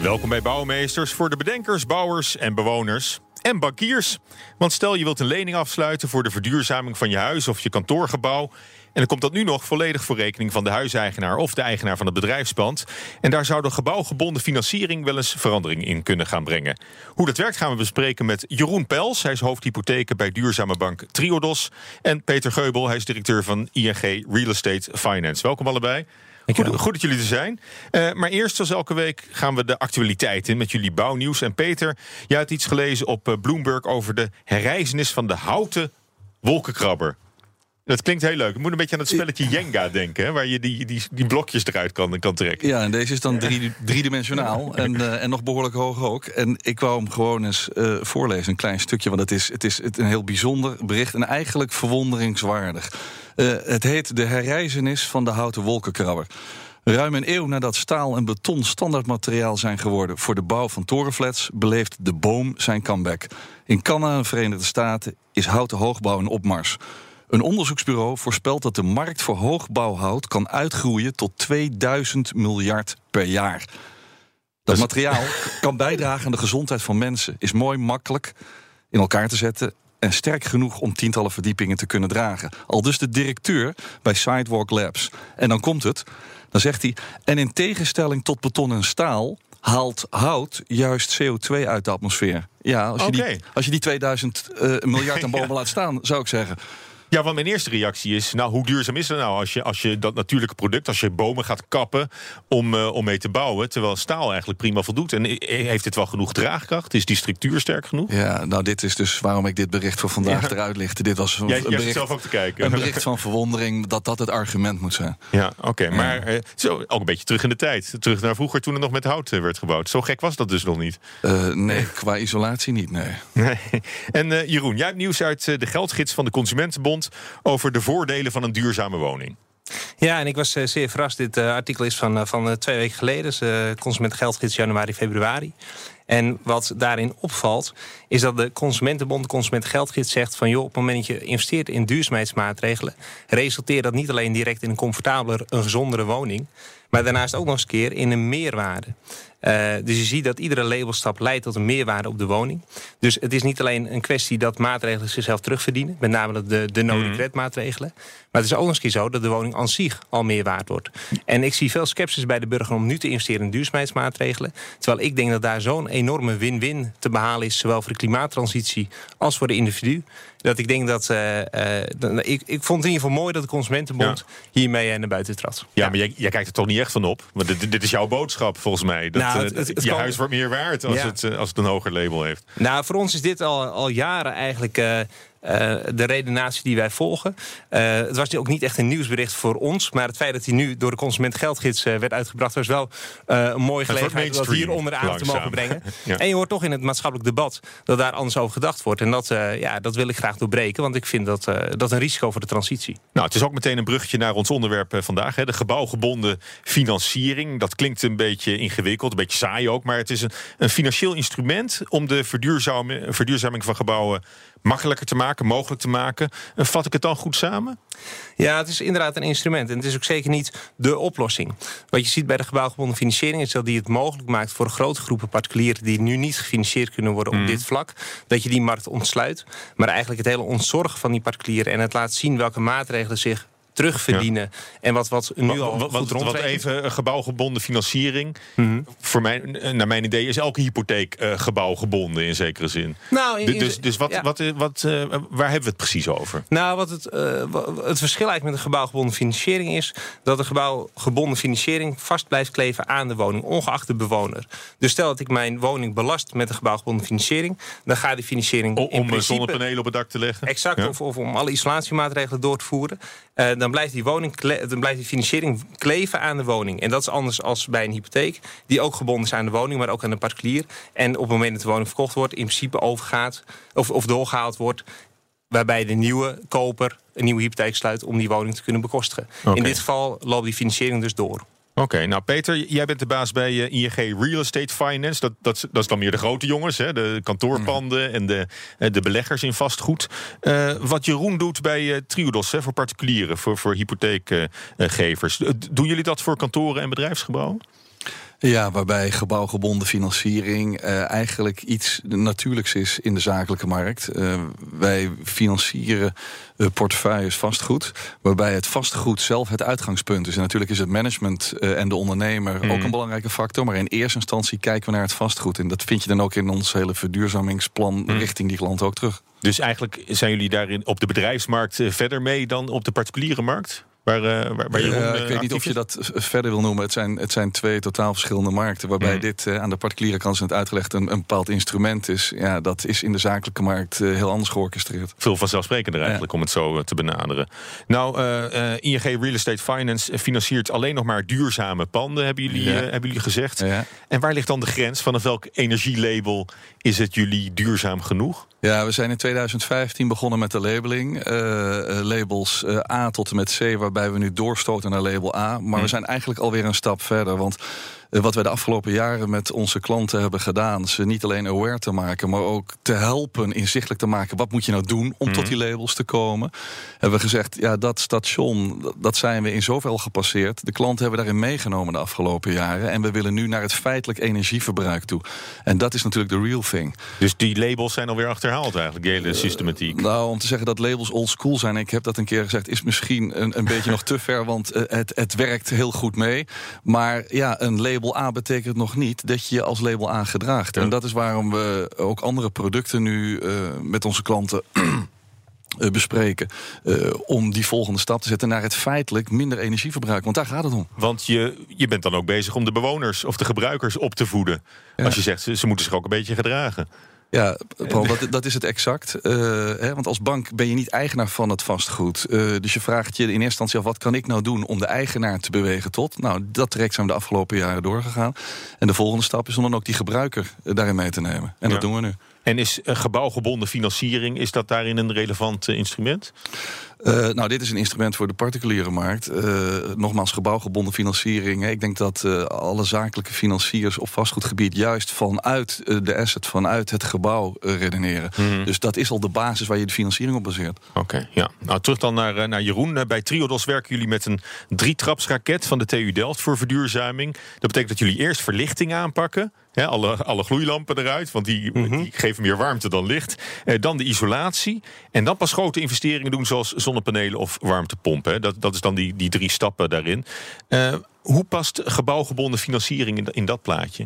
Welkom bij Bouwmeesters voor de bedenkers, bouwers en bewoners. En bankiers. Want stel je wilt een lening afsluiten voor de verduurzaming van je huis of je kantoorgebouw. En dan komt dat nu nog volledig voor rekening van de huiseigenaar of de eigenaar van het bedrijfspand. En daar zou de gebouwgebonden financiering wel eens verandering in kunnen gaan brengen. Hoe dat werkt gaan we bespreken met Jeroen Pels. Hij is hoofdhypotheken bij duurzame bank Triodos. En Peter Geubel, hij is directeur van ING Real Estate Finance. Welkom allebei. Goed, goed, dat jullie er zijn. Uh, maar eerst, zoals elke week, gaan we de actualiteit in met jullie bouwnieuws. En Peter, jij hebt iets gelezen op uh, Bloomberg over de herreizenis van de houten wolkenkrabber. Dat klinkt heel leuk. Ik moet een beetje aan het spelletje Jenga denken, hè, waar je die, die, die blokjes eruit kan, kan trekken. Ja, en deze is dan drie, driedimensionaal en, uh, en nog behoorlijk hoog ook. En ik wou hem gewoon eens uh, voorlezen, een klein stukje, want het is, het is een heel bijzonder bericht en eigenlijk verwonderingswaardig. Uh, het heet De herreizenis van de houten wolkenkrabber. Ruim een eeuw nadat staal en beton standaardmateriaal zijn geworden voor de bouw van torenflats, beleeft de boom zijn comeback. In Canada en Verenigde Staten is houten hoogbouw een opmars. Een onderzoeksbureau voorspelt dat de markt voor hoogbouwhout kan uitgroeien tot 2000 miljard per jaar. Dat materiaal kan bijdragen aan de gezondheid van mensen, is mooi, makkelijk in elkaar te zetten en sterk genoeg om tientallen verdiepingen te kunnen dragen. Al dus de directeur bij Sidewalk Labs. En dan komt het, dan zegt hij, en in tegenstelling tot beton en staal haalt hout juist CO2 uit de atmosfeer. Ja, als je, die, als je die 2000 uh, miljard aan boven laat staan, zou ik zeggen. Ja, want mijn eerste reactie is: nou, hoe duurzaam is het nou als je, als je dat natuurlijke product, als je bomen gaat kappen om, uh, om mee te bouwen, terwijl staal eigenlijk prima voldoet? En heeft het wel genoeg draagkracht? Is die structuur sterk genoeg? Ja, nou, dit is dus waarom ik dit bericht voor vandaag ja. eruit lichtte. Dit was een, jij, een jij bericht, zelf ook te kijken. een bericht van verwondering dat dat het argument moet zijn. Ja, oké. Okay, maar uh, zo, ook een beetje terug in de tijd. Terug naar vroeger toen er nog met hout uh, werd gebouwd. Zo gek was dat dus nog niet. nee, qua isolatie niet, nee. nee. En Jeroen, jij hebt nieuws uit de geldgids van de Consumentenbond over de de voordelen van een duurzame woning. Ja, en ik was uh, zeer verrast. Dit uh, artikel is van, uh, van twee weken geleden. Dus, Consumentengeldgids januari, februari. En wat daarin opvalt, is dat de Consumentenbond, de Consumentengeldgids zegt van joh, op het moment dat je investeert in duurzaamheidsmaatregelen, resulteert dat niet alleen direct in een comfortabeler, een gezondere woning, maar daarnaast ook nog eens een keer in een meerwaarde. Uh, dus je ziet dat iedere labelstap leidt tot een meerwaarde op de woning. Dus het is niet alleen een kwestie dat maatregelen zichzelf terugverdienen, met name de, de no-regret-maatregelen. Maar het is ook nog eens keer zo dat de woning aan zich al meer waard wordt. En ik zie veel sceptisch bij de burger om nu te investeren in duurzaamheidsmaatregelen. Terwijl ik denk dat daar zo'n enorme win-win te behalen is, zowel voor de klimaattransitie als voor de individu. Dat ik denk dat. Uh, uh, ik, ik vond het in ieder geval mooi dat de Consumentenbond ja. hiermee naar buiten trad. Ja, ja, maar jij, jij kijkt er toch niet echt van op? Want dit, dit is jouw boodschap volgens mij. Dat, nou, het, het, het je kan... huis wordt meer waard als, ja. het, als het een hoger label heeft. Nou, voor ons is dit al, al jaren eigenlijk. Uh, uh, de redenatie die wij volgen. Uh, het was ook niet echt een nieuwsbericht voor ons. Maar het feit dat hij nu door de Consument Geldgids uh, werd uitgebracht... was wel een mooie gelegenheid om dat hier onder de aandacht te mogen brengen. ja. En je hoort toch in het maatschappelijk debat dat daar anders over gedacht wordt. En dat, ja, dat wil ik graag doorbreken. Want ik vind dat, dat een risico voor de transitie. Nou, het is ook meteen een bruggetje naar ons onderwerp vandaag. Hè, de gebouwgebonden financiering. Dat klinkt een beetje ingewikkeld, een beetje saai ook. Maar het is een, een financieel instrument om de verduurzaming, verduurzaming van gebouwen makkelijker te maken, mogelijk te maken. En vat ik het dan goed samen? Ja, het is inderdaad een instrument. En het is ook zeker niet de oplossing. Wat je ziet bij de gebouwgebonden financiering is dat die het mogelijk maakt voor grote groepen particulieren die nu niet gefinancierd kunnen worden op mm. dit vlak, dat je die markt ontsluit. Maar eigenlijk het hele ontzorgen van die particulieren en het laat zien welke maatregelen zich terugverdienen. Ja. En wat, wat nu al wat, goed wat, wat even een gebouwgebonden financiering. Mm -hmm. Voor mijn, naar mijn idee is elke hypotheek uh, gebouwgebonden in zekere zin. Nou, in, dus dus wat, ja. wat, wat, uh, waar hebben we het precies over? Nou, wat het, uh, het verschil eigenlijk met de gebouwgebonden financiering is... dat de gebouwgebonden financiering vast blijft kleven aan de woning... ongeacht de bewoner. Dus stel dat ik mijn woning belast met de gebouwgebonden financiering... dan gaat die financiering o, Om principe, zonnepanelen op het dak te leggen? Exact, ja. of, of om alle isolatiemaatregelen door te voeren... dan dan blijft die, woning dan blijft die financiering kleven aan de woning. En dat is anders als bij een hypotheek, die ook gebonden is aan de woning, maar ook aan de particulier. En op het moment dat de woning verkocht wordt, in principe overgaat of, of doorgehaald wordt. Waarbij de nieuwe koper een nieuwe hypotheek sluit om die woning te kunnen bekostigen. In dit geval loopt die financiering dus door. Oké, nou Peter, jij bent de baas bij eh, ING Real Estate Finance. Dat, dat, dat is dan meer de grote jongens, hè? de kantoorpanden en de, eh, de beleggers in vastgoed. Eh, wat Jeroen doet bij Triodos hè, voor particulieren, voor, voor hypotheekgevers. Doen jullie dat voor kantoren en bedrijfsgebouwen? Ja, waarbij gebouwgebonden financiering eh, eigenlijk iets natuurlijks is in de zakelijke markt. Eh, wij financieren eh, portefeuilles vastgoed, waarbij het vastgoed zelf het uitgangspunt is. En natuurlijk is het management en de ondernemer ook een belangrijke factor. Maar in eerste instantie kijken we naar het vastgoed. En dat vind je dan ook in ons hele verduurzamingsplan richting die klant ook terug. Dus eigenlijk zijn jullie daarin op de bedrijfsmarkt verder mee dan op de particuliere markt? Waar, eh, waar, waar Jeroen, Eh, ik weet niet of je dat verder wil noemen. Het zijn, het zijn twee totaal verschillende markten. Waarbij Mm. dit eh, aan de particuliere kant is uitgelegd een, een bepaald instrument is. Ja, dat is in de zakelijke markt eh, heel anders georchestreerd. Veel vanzelfsprekender eigenlijk om het zo te benaderen. Nou, eh, eh, ING Real Estate Finance financiert alleen nog maar duurzame panden, hebben jullie, Ja. hebben jullie gezegd. Ja. En waar ligt dan de grens? Vanaf welk energielabel is het jullie duurzaam genoeg? Ja, we zijn in 2015 begonnen met de labeling. labels eh, A tot en met C, waarbij we nu doorstoten naar label A. Maar we zijn eigenlijk alweer een stap verder. Want wat wij de afgelopen jaren met onze klanten hebben gedaan, ze niet alleen aware te maken, maar ook te helpen inzichtelijk te maken. Wat moet je nou doen om tot die labels te komen? Hebben we gezegd, ja, dat station, dat- zijn we in zoveel gepasseerd. De klanten hebben daarin meegenomen de afgelopen jaren. En we willen nu naar het feitelijk energieverbruik toe. En dat is natuurlijk de real thing. Dus die labels zijn alweer achterhaald eigenlijk, die hele systematiek. Nou, om te zeggen dat labels old school zijn, ik heb dat een keer gezegd, is misschien een, een beetje nog te ver, want eh, het, het werkt heel goed mee. Maar ja, een label A betekent nog niet dat je je als label A gedraagt. En dat is waarom we ook andere producten nu eh, met onze klanten. eh, bespreken eh, om die volgende stap te zetten naar het feitelijk minder energieverbruik. Want daar gaat het om. Want je, je bent dan ook bezig om de bewoners of de gebruikers op te voeden. Ja. Als je zegt, ze, ze moeten zich ook een beetje gedragen. Ja, Paul, dat, dat is het exact. Eh, hè, want als bank ben je niet eigenaar van het vastgoed. Eh, dus je vraagt je in eerste instantie af... wat kan ik nou doen om de eigenaar te bewegen tot? Nou, dat traject zijn we de afgelopen jaren doorgegaan. En de volgende stap is om dan ook die gebruiker eh, daarin mee te nemen. En Ja. dat doen we nu. En is eh, gebouwgebonden financiering, is dat daarin een relevant eh, instrument? Eh, nou, dit is een instrument voor de particuliere markt. Nogmaals, gebouwgebonden financiering. hè. Ik denk dat alle zakelijke financiers op vastgoedgebied... juist vanuit de asset, vanuit het gebouw redeneren. Dus dat is al de basis waar je de financiering op baseert. Oké, ja. Nou, terug dan naar, naar Jeroen. Bij Triodos werken jullie met een drietrapsraket van de TU Delft voor verduurzaming. Dat betekent dat jullie eerst verlichting aanpakken. Alle, alle gloeilampen eruit, want die, die geven meer warmte dan licht. Eh, dan de isolatie. En dan pas grote investeringen doen, zoals zonnepanelen of warmtepompen. Dat, dat is dan die, die drie stappen daarin. Eh, hoe past gebouwgebonden financiering in, in dat plaatje?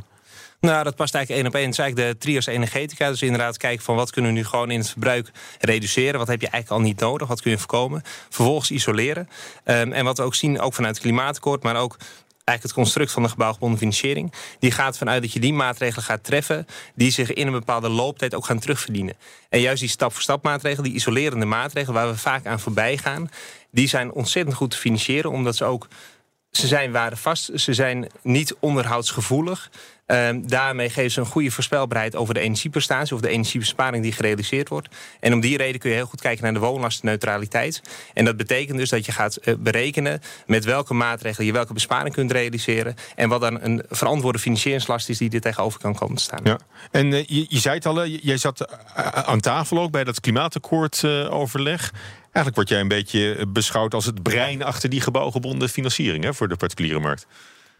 Nou, dat past eigenlijk één op één. Het is eigenlijk de trios energetica. Dus inderdaad kijken van wat kunnen we nu gewoon in het verbruik reduceren. Wat heb je eigenlijk al niet nodig? Wat kun je voorkomen? Vervolgens isoleren. Ehm, en wat we ook zien, ook vanuit het klimaatakkoord, maar ook eigenlijk het construct van de gebouwgebonden financiering. Die gaat vanuit dat je die maatregelen gaat treffen... die zich in een bepaalde looptijd ook gaan terugverdienen. En juist die stap-voor-stap maatregelen, die isolerende maatregelen... waar we vaak aan voorbij gaan, die zijn ontzettend goed te financieren... omdat ze ook ze zijn waardevast, ze zijn niet onderhoudsgevoelig. Ehm, daarmee geven ze een goede voorspelbaarheid over de energieprestatie of de energiebesparing die gerealiseerd wordt. En om die reden kun je heel goed kijken naar de woonlastenneutraliteit. En dat betekent dus dat je gaat eh, berekenen met welke maatregelen je welke besparing kunt realiseren. En wat dan een verantwoorde financieringslast is die er tegenover kan komen te staan. Ja. En eh, je, je zei het al, jij zat eh, aan tafel ook bij dat klimaatakkoord overleg. Eigenlijk word jij een beetje beschouwd als het brein achter die gebouwgebonden financiering hè, voor de particuliere markt.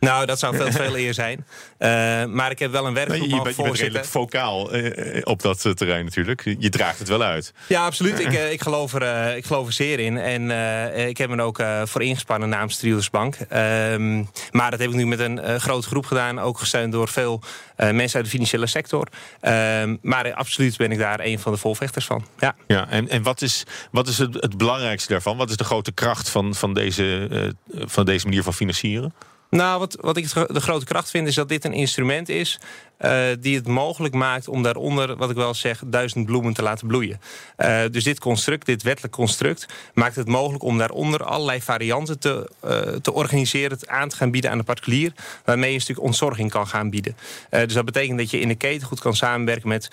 Nou, dat zou veel veel eer zijn. Eh, maar ik heb wel een werkgroep je, mogen bent, je bent redelijk vocaal eh, eh, op dat terrein natuurlijk. Je draagt het wel uit. Ja, absoluut. Ik, ik, geloof er, ik geloof er zeer in. En ik heb me ook voor ingespannen namens Triodos Bank. Ehm, maar dat heb ik nu met een grote groep gedaan. Ook gesteund door veel mensen uit de financiële sector. Ehm, maar absoluut ben ik daar een van de volvechters van. Ja. Ja, en, en wat is, wat is het, het belangrijkste daarvan? Wat is de grote kracht van, van, deze, van deze manier van financieren? Nou, wat, wat ik de grote kracht vind, is dat dit een instrument is. Uh, die het mogelijk maakt om daaronder, wat ik wel zeg, duizend bloemen te laten bloeien. Uh, dus dit construct, dit wettelijk construct, maakt het mogelijk om daaronder allerlei varianten te, uh, te organiseren, aan te gaan bieden aan de particulier, waarmee je een stuk ontzorging kan gaan bieden. dus dat betekent dat je in de keten goed kan samenwerken met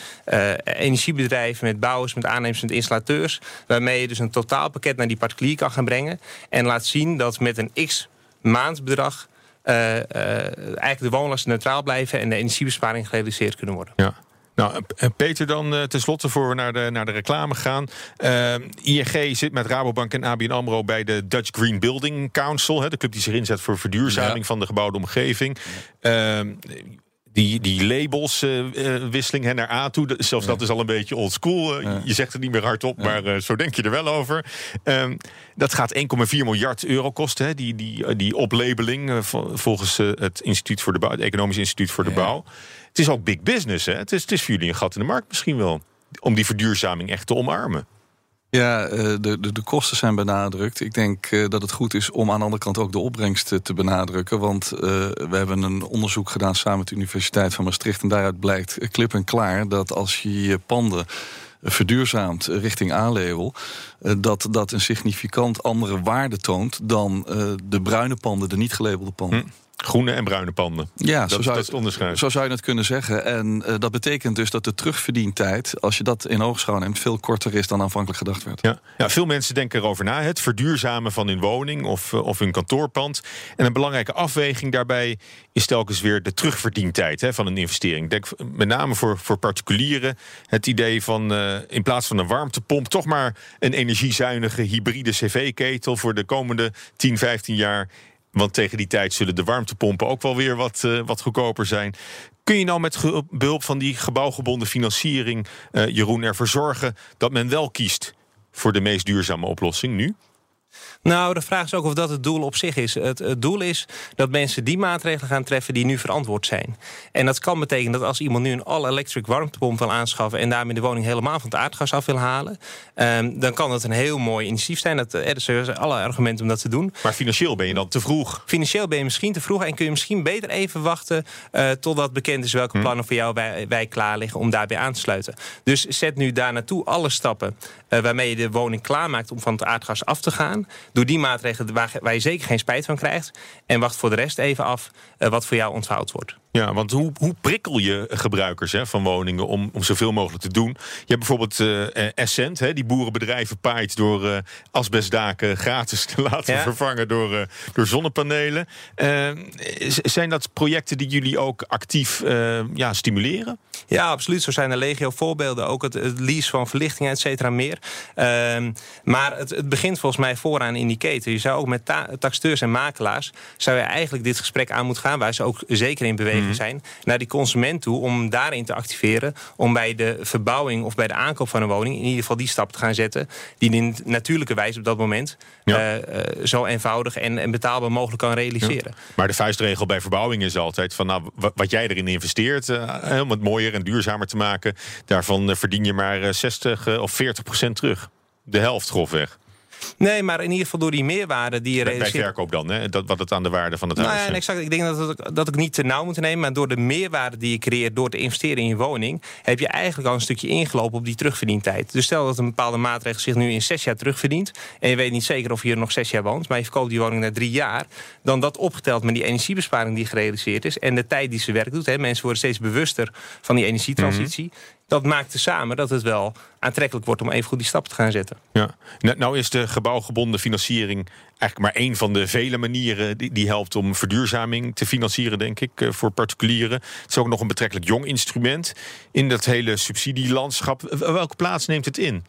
energiebedrijven, met bouwers, met aannemers, met installateurs, waarmee je dus een totaalpakket naar die particulier kan gaan brengen en laat zien dat met een x maandbedrag eigenlijk de woonlasten neutraal blijven en de energiebesparing gerealiseerd kunnen worden. Ja. Nou, Peter, dan uh, tenslotte voor we naar de, naar de reclame gaan. Uh, ING zit met Rabobank en ABN AMRO bij de Dutch Green Building Council. Hè, de club die zich inzet voor verduurzaming ja. van de gebouwde omgeving. Uh, die, die labelswisseling uh, naar A toe, zelfs ja. dat is al een beetje old school. Uh, ja. Je zegt het niet meer hardop, ja. maar zo denk je er wel over. Um, dat gaat 1,4 miljard euro kosten, hè, die, die, die oplabeling, volgens het Instituut voor de Bouw, het Economisch Instituut voor de Bouw. Het is ook big business, hè? Het, is, het is voor jullie een gat in de markt misschien wel, om die verduurzaming echt te omarmen. Ja, de, de, de, kosten zijn benadrukt. Ik denk uh, dat het goed is om aan de andere kant ook de opbrengst te benadrukken. Want we hebben een onderzoek gedaan samen met de Universiteit van Maastricht. En daaruit blijkt klip en klaar dat als je je panden verduurzaamt richting A-label... Dat dat een significant andere waarde toont... dan de bruine panden, de niet gelabelde panden. Hm. Groene en bruine panden. Ja, dat, zo, zou, dat onderscheid. zo zou je het kunnen zeggen. En uh, dat betekent dus dat de terugverdientijd, als je dat in oogschouw neemt, veel korter is dan aanvankelijk gedacht werd. Ja. ja, veel mensen denken erover na. Het verduurzamen van hun woning of, uh, of hun kantoorpand. En een belangrijke afweging daarbij is telkens weer de terugverdientijd hè, van een investering. Denk met name voor, voor particulieren het idee van uh, in plaats van een warmtepomp toch maar een energiezuinige hybride cv-ketel voor de komende 10, 15 jaar want tegen die tijd zullen de warmtepompen ook wel weer wat, uh, wat goedkoper zijn. Kun je nou met behulp van die gebouwgebonden financiering, uh, Jeroen, ervoor zorgen dat men wel kiest voor de meest duurzame oplossing nu? Nou, de vraag is ook of dat het doel op zich is. Het, het, doel is dat mensen die maatregelen gaan treffen die nu verantwoord zijn. En dat kan betekenen dat als iemand nu een all-electric warmtepomp wil aanschaffen en daarmee de woning helemaal van het aardgas af wil halen, um, dan kan dat een heel mooi initiatief zijn. Dat, er zijn alle argumenten om dat te doen. Maar financieel ben je dan te vroeg? Financieel ben je misschien te vroeg en kun je misschien beter even wachten uh, totdat bekend is welke hm. plannen voor jou wij, wij klaar liggen om daarbij aan te sluiten. Dus zet nu daar naartoe alle stappen uh, waarmee je de woning klaarmaakt om van het aardgas af te gaan. Doe die maatregelen waar, je zeker geen spijt van krijgt. En wacht voor de rest even af uh, wat voor jou ontvouwd wordt. Ja, want hoe, hoe prikkel je gebruikers hè, van woningen om, om zoveel mogelijk te doen? Je hebt bijvoorbeeld uh, Essent, hè, die boerenbedrijven paait door uh, asbestdaken gratis te laten ja. vervangen door, uh, door zonnepanelen. zijn dat projecten die jullie ook actief ja, stimuleren? Ja, absoluut. Zo zijn er legio voorbeelden. Ook het, het lease van verlichting, et cetera, meer. Ehm, maar het, het, begint volgens mij vooraan in die keten. Je zou ook met taxteurs en makelaars... zou je eigenlijk dit gesprek aan moeten gaan... waar ze ook zeker in bewegen mm. zijn... naar die consument toe om daarin te activeren... om bij de verbouwing of bij de aankoop van een woning... in ieder geval die stap te gaan zetten... die in natuurlijke wijze op dat moment... Ja. Uh, uh, zo eenvoudig en, en, betaalbaar mogelijk kan realiseren. Ja. Maar de vuistregel bij verbouwing is altijd van... nou, wat jij erin investeert, uh, om het mooier en duurzamer te maken... daarvan verdien je maar 60 of 40 procent terug. De helft grofweg. Nee, maar in ieder geval door die meerwaarde die je bij, bij verkoop dan, hè? Dat, wat het aan de waarde van het nou, huis ja, exact. Ik denk dat, het, dat ik niet te nauw moet nemen... maar door de meerwaarde die je creëert door te investeren in je woning... heb je eigenlijk al een stukje ingelopen op die terugverdientijd. Dus stel dat een bepaalde maatregel zich nu in zes jaar terugverdient... en je weet niet zeker of je er nog zes jaar woont... maar je verkoopt die woning na drie jaar... dan dat opgeteld met die energiebesparing die gerealiseerd is... en de tijd die ze werk doet. Hè. Mensen worden steeds bewuster van die energietransitie... Mm -hmm dat maakt samen dat het wel aantrekkelijk wordt om even goed die stap te gaan zetten. Ja. Nou is de gebouwgebonden financiering eigenlijk maar één van de vele manieren die, die helpt om verduurzaming te financieren, denk ik, eh, voor particulieren. Het is ook nog een betrekkelijk jong instrument in dat hele subsidielandschap. Welke plaats neemt het in?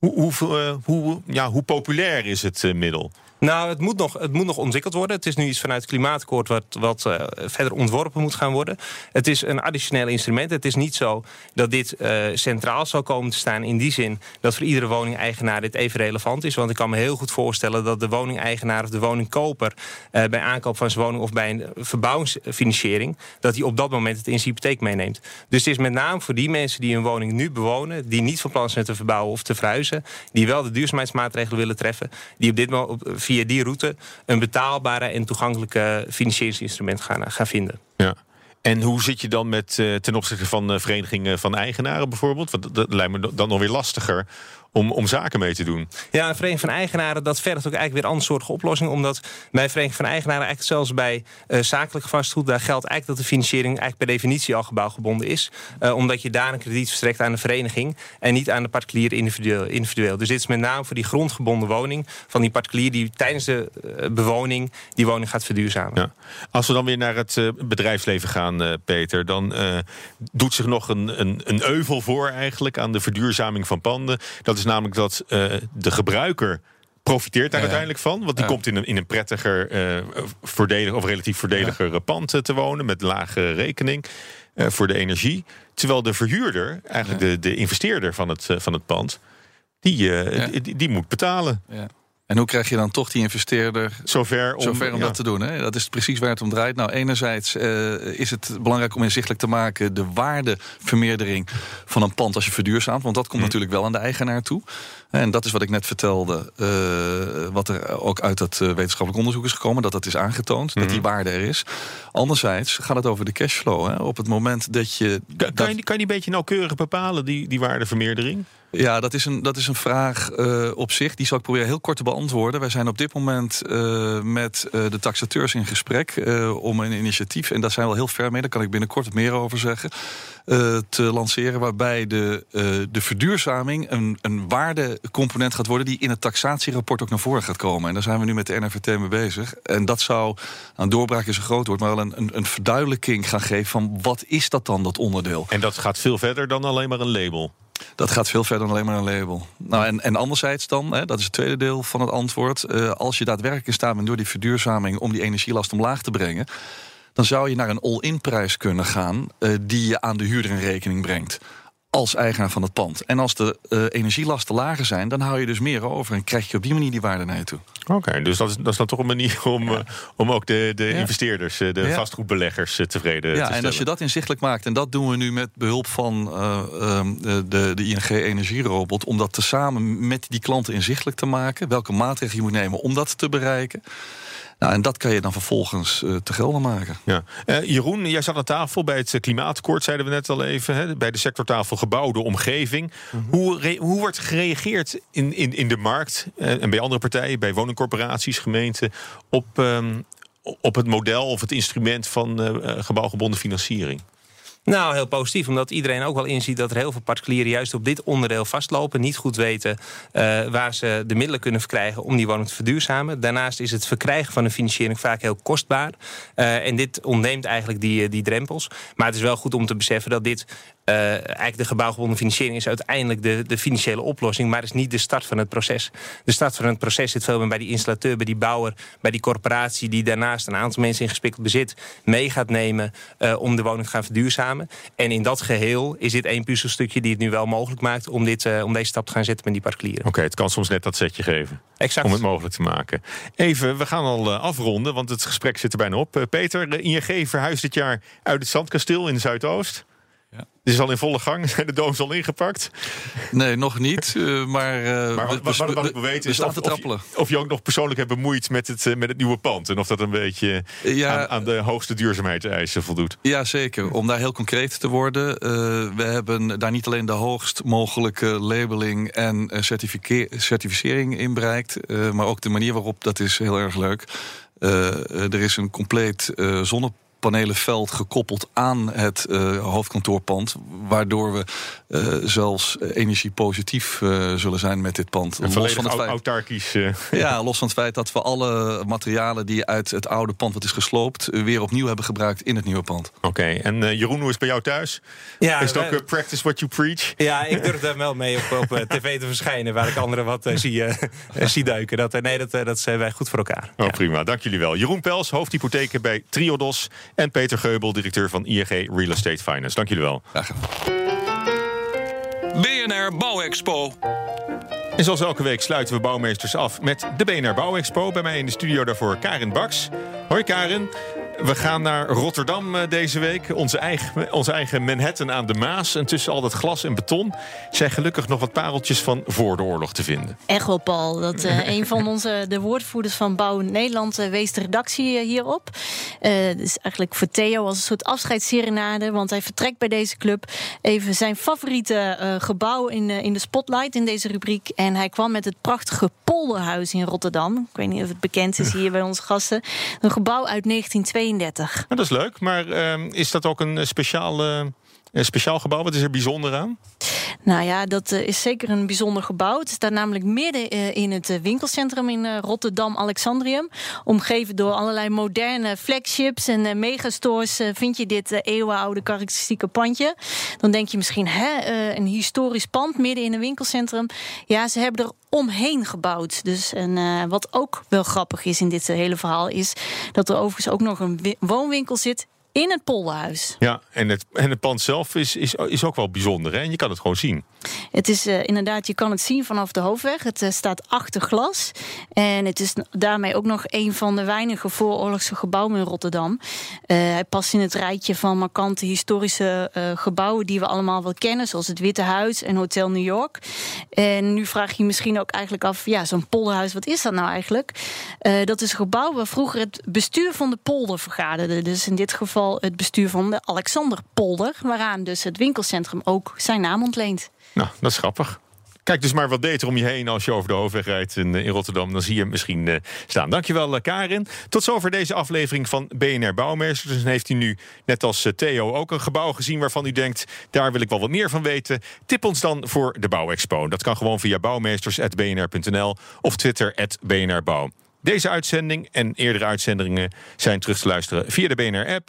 Hoe, hoe, hoe, ja, hoe populair is het uh, middel? Nou, het moet, nog, het moet nog ontwikkeld worden. Het is nu iets vanuit het klimaatakkoord wat, wat uh, verder ontworpen moet gaan worden. Het is een additioneel instrument. Het is niet zo dat dit centraal zal komen te staan in die zin dat voor iedere woningeigenaar dit even relevant is. Want ik kan me heel goed voorstellen dat de woningeigenaar of de woningkoper bij aankoop van zijn woning of bij een verbouwingsfinanciering, dat hij op dat moment het in zijn hypotheek meeneemt. Dus het is met name voor die mensen die hun woning nu bewonen, die niet van plan zijn te verbouwen of te verhuizen die wel de duurzaamheidsmaatregelen willen treffen, die op dit moment via die route een betaalbare en toegankelijke financieringsinstrument gaan, gaan vinden. Ja. En hoe zit je dan met ten opzichte van verenigingen van eigenaren bijvoorbeeld? Want dat lijkt me dan nog weer lastiger om, om zaken mee te doen. Ja, een vereniging van eigenaren, dat vergt ook eigenlijk weer andere soortige oplossingen. Omdat bij vereniging van eigenaren, eigenlijk zelfs bij uh, zakelijk vastgoed, daar geldt eigenlijk dat de financiering eigenlijk per definitie al gebouwgebonden is. Uh, omdat je daar een krediet verstrekt aan de vereniging en niet aan de particulier individueel. individueel. Dus dit is met name voor die grondgebonden woning van die particulier die tijdens de uh, bewoning die woning gaat verduurzamen. Ja. Als we dan weer naar het bedrijfsleven gaan, Peter, dan doet zich nog een, een, een euvel voor eigenlijk aan de verduurzaming van panden. Dat is namelijk dat uh, de gebruiker profiteert daar uiteindelijk van. Want die komt in een, in een prettiger, uh, voordelig, of relatief voordeliger ja. pand te wonen... met lage rekening uh, voor de energie. Terwijl de verhuurder, eigenlijk de, de investeerder van het, van het pand... Die, die, die, moet betalen. En hoe krijg je dan toch die investeerder zover om, zover om dat te doen? Hè? Dat is precies waar het om draait. Nou, enerzijds uh, is het belangrijk om inzichtelijk te maken de waardevermeerdering van een pand als je verduurzaamt. Want dat komt mm. natuurlijk wel aan de eigenaar toe. En dat is wat ik net vertelde, uh, wat er ook uit dat wetenschappelijk onderzoek is gekomen, dat dat is aangetoond, mm. dat die waarde er is. Anderzijds gaat het over de cashflow. Hè? Op het moment dat je. Kan, kan, je, kan je die een beetje nauwkeurig bepalen, die, die waardevermeerdering? Ja, dat is een, dat is een vraag uh, op zich. Die zal ik proberen heel kort te beantwoorden. Wij zijn op dit moment uh, met uh, de taxateurs in gesprek om een initiatief, en daar zijn we al heel ver mee, daar kan ik binnenkort meer over zeggen, te lanceren. Waarbij de, de verduurzaming een, een waardecomponent gaat worden die in het taxatierapport ook naar voren gaat komen. En daar zijn we nu met de NRVT mee bezig. En dat zou, een doorbraak is een groot woord, maar wel een, een, een verduidelijking gaan geven van wat is dat dan, dat onderdeel. En dat gaat veel verder dan alleen maar een label. Dat gaat veel verder dan alleen maar een label. Nou, en, en anderzijds dan, hè, dat is het tweede deel van het antwoord. Uh, als je daadwerkelijk in staat bent door die verduurzaming om die energielast omlaag te brengen, dan zou je naar een all-in prijs kunnen gaan uh, die je aan de huurder in rekening brengt als eigenaar van het pand. En als de uh, energielasten lager zijn, dan hou je dus meer over en krijg je op die manier die waarde naar je toe. Oké, dus dat is, dat is dan toch een manier om, ja. uh, om ook de, de ja. investeerders, de ja. vastgoedbeleggers tevreden ja, te en als je dat inzichtelijk maakt, en dat doen we nu met behulp van uh, de, de ING Energierobot, om dat tezamen met die klanten inzichtelijk te maken, welke maatregelen je moet nemen om dat te bereiken. Nou, en dat kan je dan vervolgens uh, te gelden maken. Ja. Uh, Jeroen, jij zat aan tafel bij het klimaatakkoord, zeiden we net al even. Hè, bij de sectortafel gebouwde omgeving. Mm -hmm. hoe, hoe wordt gereageerd in, in, in de markt uh, en bij andere partijen, bij woningcorporaties, gemeenten, op, um, op het model of het instrument van gebouwgebonden financiering? Nou, heel positief, omdat iedereen ook wel inziet dat er heel veel particulieren juist op dit onderdeel vastlopen, niet goed weten uh, waar ze de middelen kunnen verkrijgen om die woning te verduurzamen. Daarnaast is het verkrijgen van een financiering vaak heel kostbaar. Uh, en dit ontneemt eigenlijk die, die drempels. Maar het is wel goed om te beseffen dat dit eigenlijk de gebouwgebonden financiering is uiteindelijk de, de financiële oplossing, maar is niet de start van het proces. De start van het proces zit veel meer bij die installateur, bij die bouwer, bij die corporatie die daarnaast een aantal mensen in gespikkeld bezit mee gaat nemen uh, om de woning te gaan verduurzamen. En in dat geheel is dit één puzzelstukje die het nu wel mogelijk maakt om, dit, uh, om deze stap te gaan zetten met die particulieren. Oké, okay, het kan soms net dat setje geven. Exact. Om het mogelijk te maken. Even, we gaan al afronden, want het gesprek zit er bijna op. Peter, ING verhuist dit jaar uit het Zandkasteel in de Zuidoost. Ja. Het is al in volle gang. Zijn de doos al ingepakt? Nee, nog niet. Uh, maar, uh, maar wat, wat, wat ik wil weten is of, of, je, of, je, ook nog persoonlijk hebt bemoeid met het, uh, met het nieuwe pand. En of dat een beetje ja, aan, aan, de hoogste duurzaamheidseisen voldoet. Ja, zeker. Om daar heel concreet te worden. we hebben daar niet alleen de hoogst mogelijke labeling en certificering in bereikt. maar ook de manier waarop, dat is heel erg leuk. er is een compleet zonnepaneel panelenveld gekoppeld aan het uh, hoofdkantoorpand. Waardoor we uh, zelfs energiepositief uh, zullen zijn met dit pand. En los van het feit, autarkisch. Ja, los van het feit dat we alle materialen die uit het oude pand wat is gesloopt... weer opnieuw hebben gebruikt in het nieuwe pand. Oké, okay. en Jeroen, hoe is het bij jou thuis? Ja, is het ook practice what you preach? Ja, ik durf daar wel mee op, op tv te verschijnen... waar ik anderen wat zie, zie duiken. Dat, nee, dat, dat zijn wij goed voor elkaar. Oh, ja. prima, dank jullie wel. Jeroen Pels, hoofdhypotheken bij Triodos... En Peter Geubel, directeur van ING Real Estate Finance. Dank jullie wel. Graag BNR Bouwexpo. En zoals elke week sluiten we bouwmeesters af met de BNR Bouwexpo. Bij mij in de studio daarvoor Karin Baks. Hoi Karin. We gaan naar Rotterdam eh, deze week. Onze eigen, onze eigen Manhattan aan de Maas. En tussen al dat glas en beton zijn gelukkig nog wat pareltjes van voor de oorlog te vinden. Wel, Paul. Dat, uh, een van onze de woordvoerders van Bouw Nederland uh, wees de redactie hierop. Uh, dus eigenlijk voor Theo als een soort afscheidsserenade. Want hij vertrekt bij deze club. Even zijn favoriete gebouw in, in de spotlight in deze rubriek. En hij kwam met het prachtige Polderhuis in Rotterdam. Ik weet niet of het bekend is hier bij onze gasten. Een gebouw uit 1932. Nou, dat is leuk, maar uh, is dat ook een speciaal, uh, een speciaal gebouw? Wat is er bijzonder aan? Nou ja, dat uh, is zeker een bijzonder gebouw. Het staat namelijk midden uh, in het winkelcentrum in Rotterdam-Alexandrium. Omgeven door allerlei moderne flagships en megastores... vind je dit eeuwenoude karakteristieke pandje. Dan denk je misschien, hè, een historisch pand midden in een winkelcentrum. Ja, ze hebben er omheen gebouwd. Dus en, wat ook wel grappig is in dit hele verhaal, is dat er overigens ook nog een woonwinkel zit in het polderhuis. Ja, en het, en het pand zelf is, is, is ook wel bijzonder. Hè? En je kan het gewoon zien. Het is uh, inderdaad, je kan het zien vanaf de hoofdweg. Het uh, staat achter glas. En het is daarmee ook nog een van de weinige vooroorlogse gebouwen in Rotterdam. Uh, hij past in het rijtje van markante historische gebouwen die we allemaal wel kennen. Zoals het Witte Huis en Hotel New York. En nu vraag je misschien ook eigenlijk af, ja, zo'n polderhuis, wat is dat nou eigenlijk? dat is een gebouw waar vroeger het bestuur van de polder vergaderde. Dus in dit het bestuur van de Alexanderpolder, waaraan dus het winkelcentrum ook zijn naam ontleent. Nou, dat is grappig. Kijk dus maar wat beter om je heen als je over de hoofdweg rijdt in, in Rotterdam. Dan zie je hem misschien uh, staan. Dankjewel, uh, Karin. Tot zover deze aflevering van BNR Bouwmeesters. Dus heeft u nu, net als Theo, ook een gebouw gezien waarvan u denkt... daar wil ik wel wat meer van weten? Tip ons dan voor de Bouwexpo. Dat kan gewoon via bouwmeesters.bnr.nl of Twitter @bnrbouw. Deze uitzending en eerdere uitzendingen zijn terug te luisteren via de BNR-app